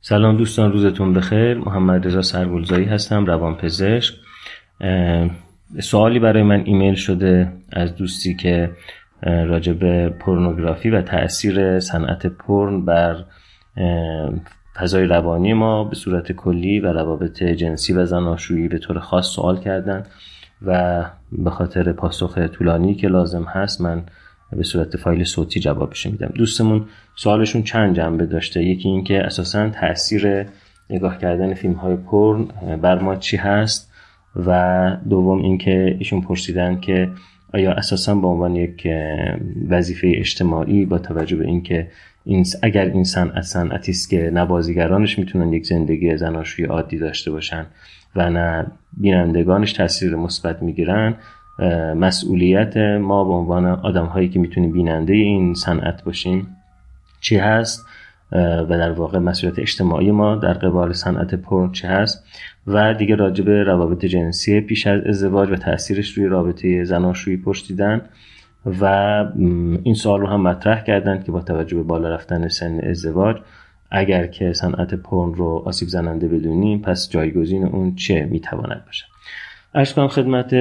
سلام دوستان روزتون بخیر. محمد رضا سرگلزایی هستم روانپزشک. سوالی برای من ایمیل شده از دوستی که راجع به پورنوگرافی و تاثیر صنعت پرن بر فضای روانی ما به صورت کلی و روابط جنسی و زناشویی به طور خاص سوال کردن و به خاطر پاسخ طولانی که لازم هست من به صورت فایل صوتی جوابش میدم. دوستمون سوالشون چند جنبه داشته؟ یکی اینکه اساسا تاثیر نگاه کردن فیلم های پرن بر ما چی هست؟ و دوم اینکه ایشون پرسیدن که آیا اساسا به عنوان یک وظیفه اجتماعی با توجه به اینکه این اگر این صنعت صنعتی است که نبازیگرانش می‌تونن یک زندگی زناشویی عادی داشته باشن و نه بینندگانش تاثیر مثبت می‌گیرن مسئولیت ما به عنوان آدم هایی که می‌تونیم بیننده این صنعت باشیم چی هست؟ و در واقع مسئولیت اجتماعی ما در قبال صنعت پرن چی هست؟ و دیگه راجب روابط جنسی پیش از ازدواج و تاثیرش روی رابطه زناشویی پرسیدن و این سوال رو هم مطرح کردن که با توجه به بالا رفتن سن ازدواج اگر که صنعت پرن رو آسیب زننده بدونیم پس جایگزین اون چه می‌تواند باشه ارز کنم خدمت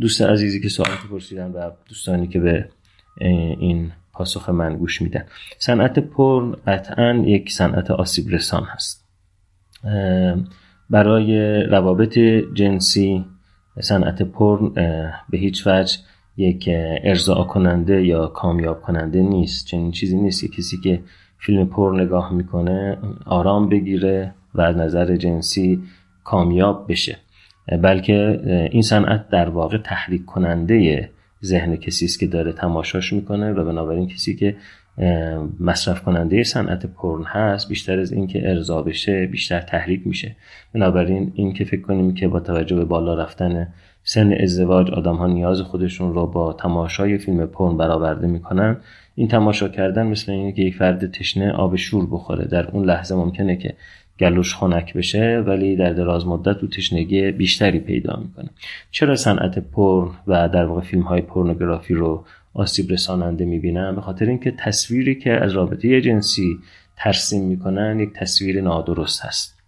دوست عزیزی که سوال پرسیدن و دوستانی که به این پاسخ من گوش میدن. صنعت پرن قطعا یک صنعت آسیب رسان هست. برای روابط جنسی صنعت پرن به هیچ وجه یک ارضاع کننده یا کامیاب کننده نیست. چنین چیزی نیست. که کسی که فیلم پر نگاه می‌کنه آرام بگیره و از نظر جنسی کامیاب بشه. بلکه این صنعت در واقع تحریک کننده ذهن کسی است که داره تماشاش می‌کنه و بنابراین کسی که مصرف کننده صنعت پرن هست بیشتر از اینکه ارضا بشه بیشتر تحریک میشه. بنابراین این که فکر کنیم که با توجه به بالا رفتن سن ازدواج آدم ها نیاز خودشون رو با تماشای فیلم پرن برآورده می‌کنن این تماشا کردن مثل اینه که یک فرد تشنه آب شور بخوره. در اون لحظه ممکنه که گلوش خنک بشه ولی در دراز مدت تو تشنگی بیشتری پیدا می‌کنه. چرا صنعت پر و در واقع فیلم های پورنوگرافی رو آسیب رساننده می‌بینم به خاطر اینکه تصویری که از رابطه جنسی ترسیم می‌کنن یک تصویر نادرست هست.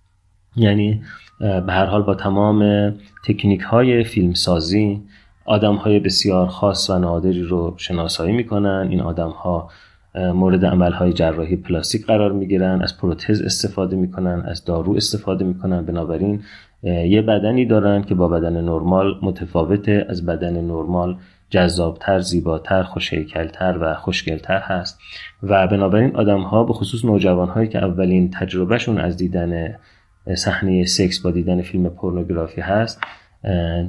یعنی به هر حال با تمام تکنیک های فیلم سازی آدم های بسیار خاص و نادری رو شناسایی می‌کنن. این آدم ها مورد عمل های جراحی پلاستیک قرار می‌گیرن از پروتز استفاده می‌کنن از دارو استفاده می‌کنن. بنابراین یه بدنی دارن که با بدن نرمال متفاوته. از بدن نرمال جذابتر، زیباتر، خوشهیکلتر و خوشگلتر هست. و بنابراین آدم ها به خصوص نوجوان هایی که اولین تجربهشون از دیدن صحنه سکس با دیدن فیلم پورنوگرافی هست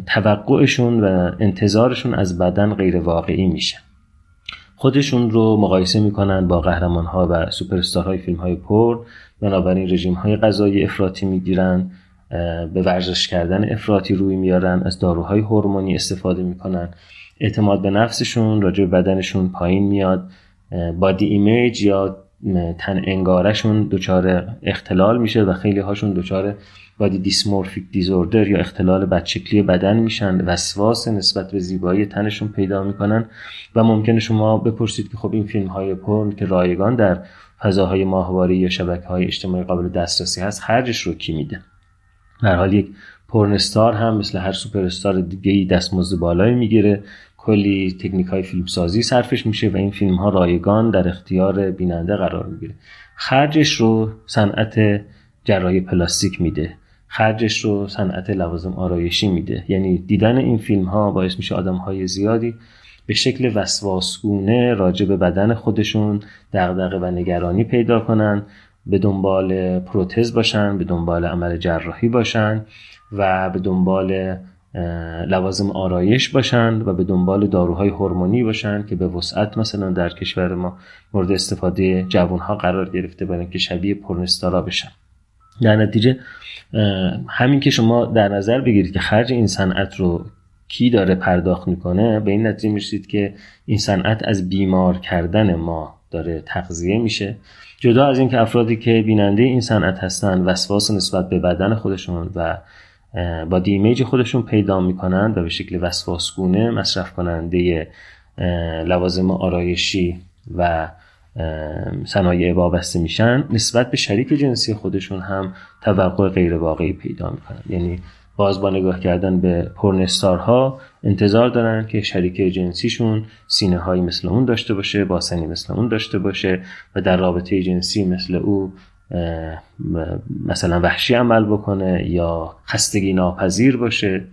توقعشون و انتظارشون از بدن غیر واقعی میشه. خودشون رو مقایسه می‌کنن با قهرمان ها و های فیلم های پر. بنابراین رژیم های غذایی افراطی می‌گیرن به ورزش کردن افراطی روی میارن از داروهای هورمونی استفاده می‌کنن. اعتماد به نفسشون راجع به بدنشون پایین میاد. بادی ایمیج یا تن انگارشون دچار اختلال میشه و خیلی هاشون دچار بادی دیسمورفیک دیزوردر یا اختلال بدشکلی بدن میشن. وسواس نسبت به زیبایی تنشون پیدا می‌کنن و ممکنه شما بپرسید که خب این فیلم های پرن که رایگان در فضاهای ماهواره یا شبکه های اجتماعی قابل دسترسی هست خرجش رو کی میده؟ در حال یک پرنستار هم مثل هر سوپر استار دیگه ای دستمزد بالایی می‌گیره. کلی تکنیک های فیلم سازی صرفش میشه و این فیلم ها رایگان در اختیار بیننده قرار می‌گیره. خرجش رو صنعت جراحی پلاستیک میده. خرجش رو صنعت لوازم آرایشی میده. یعنی دیدن این فیلم ها باعث میشه آدم های زیادی به شکل وسواسگونه راجع به بدن خودشون دغدغه و نگرانی پیدا کنن به دنبال پروتز باشن به دنبال عمل جراحی باشن و به دنبال لوازم آرایش باشن و به دنبال داروهای هورمونی باشن که به وسعت مثلا در کشور ما مورد استفاده جوانها قرار گرفته برن که شبیه پرنستارا بشن. در نتیجه همین که شما در نظر بگیرید که خرج این صنعت رو کی داره پرداخت می‌کنه به این نتیجه می‌رسید که این صنعت از بیمار کردن ما داره تغذیه میشه. جدا از اینکه افرادی که بیننده این صنعت هستن وسواس نسبت به بدن خودشون و با دیمیج خودشون پیدا می‌کنن و به شکل وسواسگونه مصرف کننده لوازم آرایشی و صنایع وابسته میشن. نسبت به شریک جنسی خودشون هم توقع غیر واقعی پیدا می‌کنن. یعنی باز با نگاه کردن به پرنستارها انتظار دارن که شریک جنسیشون سینه هایی مثل اون داشته باشه باسنی مثل اون داشته باشه و در رابطه جنسی مثل او مثلا وحشی عمل بکنه یا خستگی ناپذیر باشه.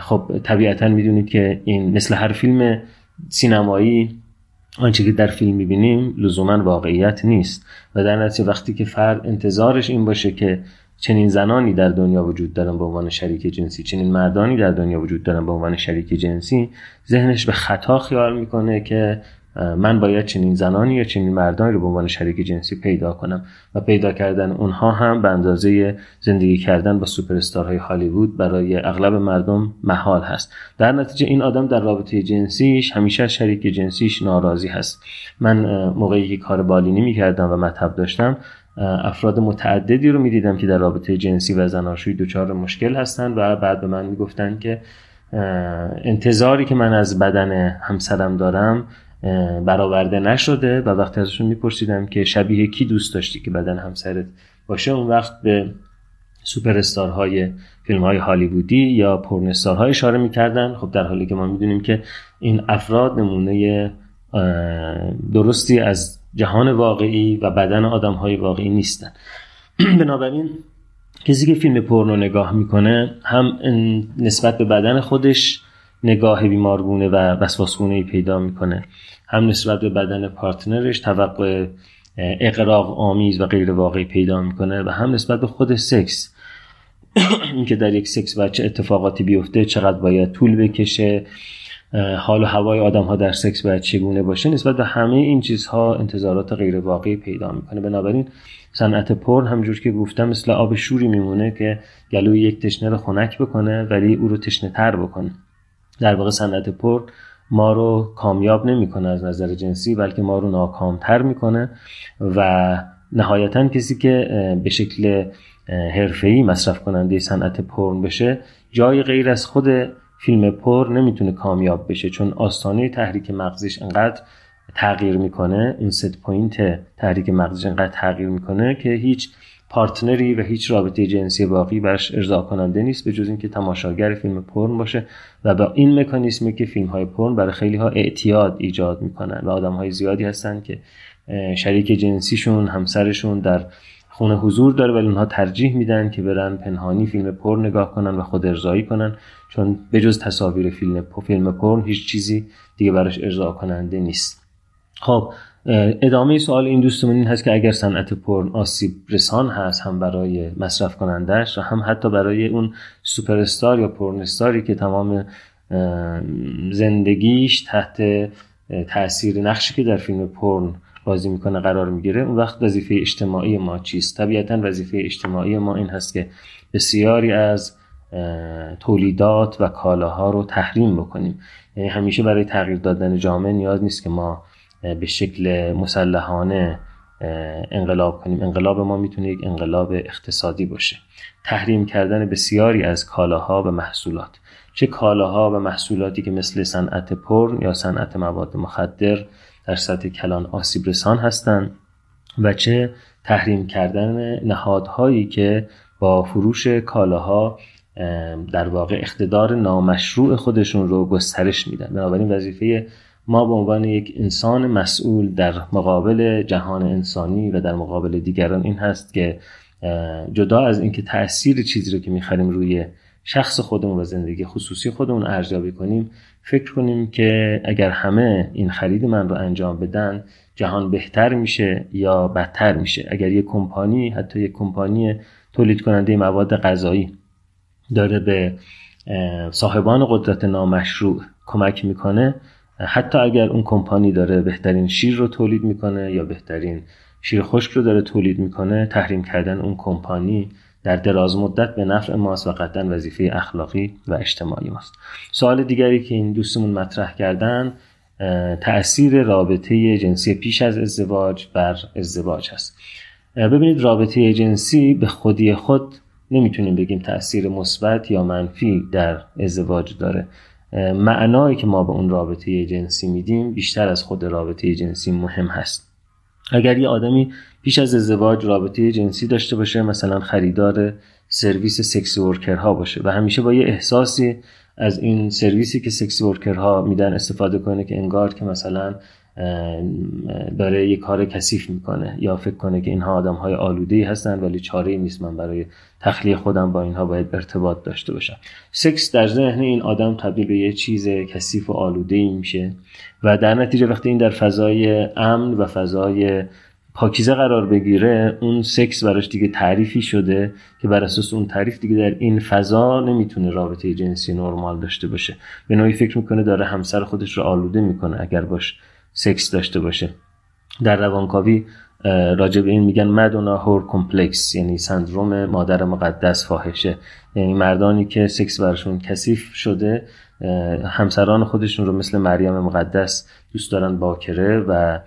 خب طبیعتا می‌دونید که این مثل هر فیلم سینمایی آنچه که در فیلم می‌بینیم لزوما واقعیت نیست. و در نتیجه وقتی که فرد انتظارش این باشه که چنین زنانی در دنیا وجود دارن به عنوان شریک جنسی چنین مردانی در دنیا وجود دارن به عنوان شریک جنسی ذهنش به خطا خیال می‌کنه که من باید چنین زنانی یا چنین مردانی رو به عنوان شریک جنسی پیدا کنم و پیدا کردن اونها هم به اندازه زندگی کردن با سوپرستارهای هالیوود برای اغلب مردم محال هست. در نتیجه این آدم در رابطه جنسیش همیشه شریک جنسیش ناراضی هست. من موقعی که کار بالینی می‌کردم و مطب داشتم افراد متعددی رو می‌دیدم که در رابطه جنسی و زناشویی دچار مشکل هستند و بعد به من می‌گفتن که انتظاری که من از بدن همسرم دارم برآورده نشده و وقتی ازشون میپرسیدم که شبیه کی دوست داشتی که بدن همسرت باشه اون وقت به سوپر های فیلم های هالیوودی یا پرنستارهای اشاره می‌کردن. خب در حالی که ما می‌دونیم که این افراد نمونه درستی از جهان واقعی و بدن آدم های واقعی نیستن. بنابراین کسی که فیلم پورنو نگاه می‌کنه هم نسبت به بدن خودش نگاه بیمارگونه و وسواسگونه ای پیدا می‌کنه. هم نسبت به بدن پارتنرش توقع اقراق آمیز و غیر واقعی پیدا می‌کنه و هم نسبت به خود سکس. اینکه در یک سکس بچه اتفاقاتی بیفته چقدر باید طول بکشه حال و هوای آدم ها در سکس باید چگونه باشه نسبت به همه این چیزها انتظارات غیر واقعی پیدا می‌کنه. بنابراین صنعت پر همجور که گفتم مثل آب شوری میمونه که گلوی یک تشنه رو خنک بکنه ولی او رو تشنه تر بکنه. در واقع صنعت پر ما رو کامیاب نمی‌کنه از نظر جنسی بلکه ما رو ناکامتر می‌کنه و نهایتا کسی که به شکل حرفه‌ای مصرف کننده صنعت پرن بشه جای غیر از خود فیلم پورن نمی‌تونه کامیاب بشه. چون آستانه تحریک مغزش انقدر تغییر می‌کنه اون set point تحریک مغزش انقدر تغییر می‌کنه که هیچ partner ی و هیچ رابطه جنسی واقعی برش ارضا کننده نیست به جز اینکه تماشاگر فیلم پورن باشه و با این مکانیسمی که فیلم های پورن برای خیلی ها اعتیاد ایجاد می‌کنن و آدم های زیادی هستن که شریک جنسیشون همسرشون در خونه حضور داره ولی اونها ترجیح میدن که برن پنهانی فیلم پر نگاه کنن و خود ارضایی کنن چون بجز تصاویر فیلم فیلم پرن هیچ چیزی دیگه براش ارضا کننده نیست. خب ادامه سوال این دوستمون این هست که اگر صنعت پرن آسیب رسان هست هم برای مصرف کنندهش و هم حتی برای اون سوپرستار یا پرنستاری که تمام زندگیش تحت تاثیر نقشی که در فیلم پرن بازی می‌کنه قرار می‌گیره اون وقت وظیفه اجتماعی ما چیست؟ طبیعتا وظیفه اجتماعی ما این هست که بسیاری از تولیدات و کالاها رو تحریم بکنیم. یعنی همیشه برای تغییر دادن جامعه نیاز نیست که ما به شکل مسلحانه انقلاب کنیم. انقلاب ما می‌تونه یک انقلاب اقتصادی باشه. تحریم کردن بسیاری از کالاها و محصولات. چه کالاها و محصولاتی که مثل صنعت پرن یا صنعت مواد مخدر در سطح کلان آسیب رسان هستند و چه تحریم کردن نهادهایی که با فروش کالاها در واقع اقتدار نامشروع خودشون رو گسترش میدن. بنابراین وظیفه ما به عنوان یک انسان مسئول در مقابل جهان انسانی و در مقابل دیگران این هست که جدا از اینکه تاثیر چیزی رو که می‌خریم روی شخص خودمون و زندگی خصوصی خودمون ارزیابی کنیم فکر کنیم که اگر همه این خرید من رو انجام بدن جهان بهتر میشه یا بدتر میشه. اگر یک کمپانی حتی یک کمپانی تولید کننده مواد غذایی داره به صاحبان قدرت نامشروع کمک می‌کنه حتی اگر اون کمپانی داره بهترین شیر رو تولید می‌کنه یا بهترین شیر خشک رو داره تولید می‌کنه تحریم کردن اون کمپانی در دراز مدت به نفع ماست و قطعا وظیفه اخلاقی و اجتماعی ماست. سوال دیگری که این دوستمون مطرح کردن تأثیر رابطه جنسی پیش از ازدواج بر ازدواج هست ببینید رابطه جنسی به خودی خود نمی‌تونیم بگیم تأثیر مثبت یا منفی در ازدواج داره. معنایی که ما به اون رابطه جنسی میدیم بیشتر از خود رابطه جنسی مهم هست. اگر یه آدمی پیش از ازدواج رابطه جنسی داشته باشه مثلا خریدار سرویس سکس ورکرها باشه و همیشه با یه احساسی از این سرویسی که سکس ورکرها میدن استفاده کنه که انگار که مثلا داره یه کار کثیف می‌کنه یا فکر کنه که اینها آدم های آلوده ای هستن ولی چاره نیست. من برای تخلیه خودم با اینها باید ارتباط داشته باشم. سکس در ذهن این آدم تبدیل به یه چیز کثیف و آلوده ای میشه و در نتیجه وقتی این در فضای امن و فضای پاکیزه قرار بگیره اون سکس براش دیگه تعریفی شده که بر اساس اون تعریف دیگه در این فضا نمی‌تونه رابطه جنسی نرمال داشته باشه. به نوعی فکر می‌کنه داره همسر خودش رو آلوده می‌کنه. اگر باش سکس داشته باشه. در روانکاوی راجع به این میگن Madonna whore complex یعنی سندروم مادر مقدس فاحشه. یعنی مردانی که سکس برشون کثیف شده همسران خودشون رو مثل مریم مقدس دوست دارن باکره و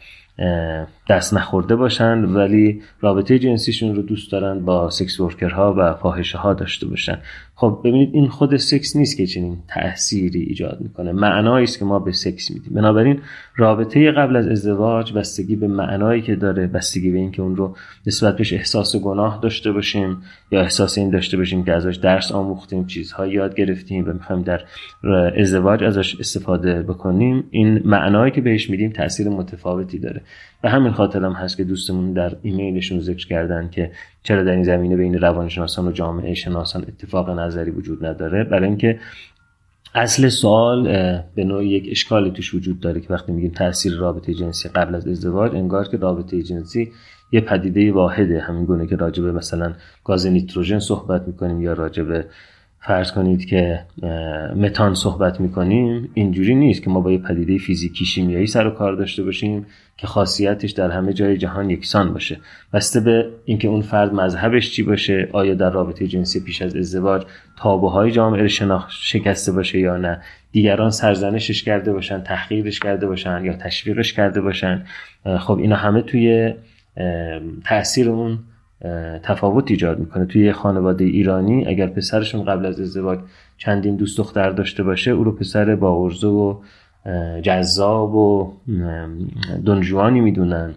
دست نخورده باشن ولی رابطه جنسیشون رو دوست دارن با سکس ورکرها و فاحشه ها داشته باشن. خب ببینید این خود سکس نیست که چنین تأثیری ایجاد می‌کنه. معنایی است که ما به سکس میدیم. بنابراین رابطه قبل از ازدواج بستگی به معنایی که داره بستگی به اینکه اون رو نسبت بهش احساس گناه داشته باشیم یا احساس این داشته باشیم که ازش درس آموختیم چیزهایی یاد گرفتیم و می‌خوایم در ازدواج ازش استفاده بکنیم این معنایی که بهش میدیم تاثیر متفاوتی داره. به همین خاطر هم هست که دوستمون در ایمیلشون ذکر کردن که چرا در این زمینه بین روانشناسان و جامعه شناسان اتفاق نظری وجود نداره. برای اینکه اصل سوال به نوعی یک اشکالی توش وجود داره که وقتی میگیم تاثیر رابطه جنسی قبل از ازدواج انگار که رابطه جنسی یه پدیده واحده. همین گونه که راجبه مثلا گاز نیتروژن صحبت می‌کنیم یا راجبه فرض کنید که متان صحبت می‌کنیم اینجوری نیست که ما با یه پدیده فیزیکی شیمیایی سر و کار داشته باشیم که خاصیتش در همه جای جهان یکسان باشه. بسته به اینکه اون فرد مذهبش چی باشه آیا در رابطه جنسی پیش از ازدواج تابوهای جامعه شکسته باشه یا نه. دیگران سرزنشش کرده باشن تحقیرش کرده باشن یا تشویقش کرده باشن. خب اینا همه توی تاثیر اون تفاوت ایجاد می‌کنه. توی یه خانواده ایرانی اگر پسرشون قبل از ازدواج چندین دوست دختر داشته باشه او رو پسر با و جذاب و دنجوانی می‌دونن.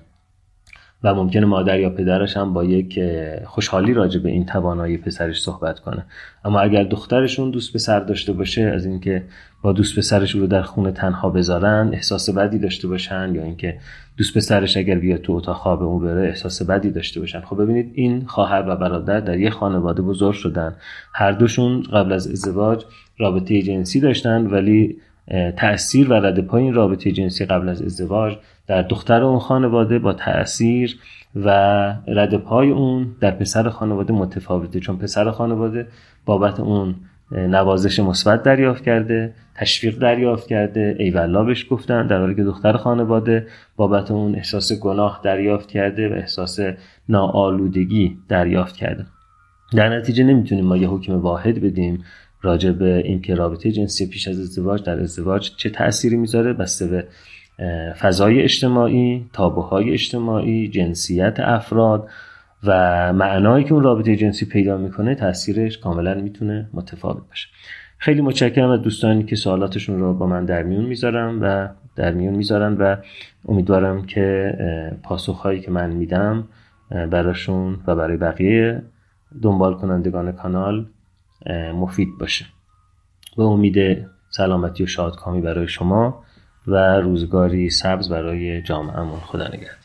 و ممکنه مادر یا پدرش هم با یک خوشحالی راجع به این توانایی پسرش صحبت کنه. اما اگر دخترشون دوست پسر داشته باشه از اینکه با دوست پسرش رو در خونه تنها بذارن احساس بدی داشته باشن یا اینکه دوست پسرش اگر بیاد تو اتاق خواب اون بره احساس بدی داشته باشن. خب ببینید این خواهر و برادر در یه خانواده بزرگ شدن. هر دوشون قبل از ازدواج رابطه جنسی داشتن ولی تاثیر و رد پای این رابطه جنسی قبل از ازدواج در دختر اون خانواده با تاثیر و رد پای اون در پسر خانواده متفاوته چون پسر خانواده بابت اون نوازش مثبت دریافت کرده تشویق دریافت کرده ایوالا بهش گفتن در حالی که دختر خانواده بابت اون احساس گناه دریافت کرده و احساس ناآلودگی دریافت کرده. در نتیجه نمی‌تونیم ما یه حکم واحد بدیم راجع به اینکه رابطه جنسی پیش از ازدواج در ازدواج چه تأثیری می‌ذاره. بسته به فضای اجتماعی، تابوهای اجتماعی، جنسیت افراد و معنایی که اون رابطه جنسی پیدا می‌کنه تاثیرش کاملا می‌تونه متفاوت باشه. خیلی متشکرم از دوستانی که سوالاتشون رو با من در میون می‌ذارم و در میون می‌ذارن و امیدوارم که پاسخهایی که من میدم براشون و برای بقیه دنبال کنندگان کانال مفید باشه. به امید سلامتی و شادکامی برای شما و روزگاری سبز برای جامعهمون. خدا نگهدار.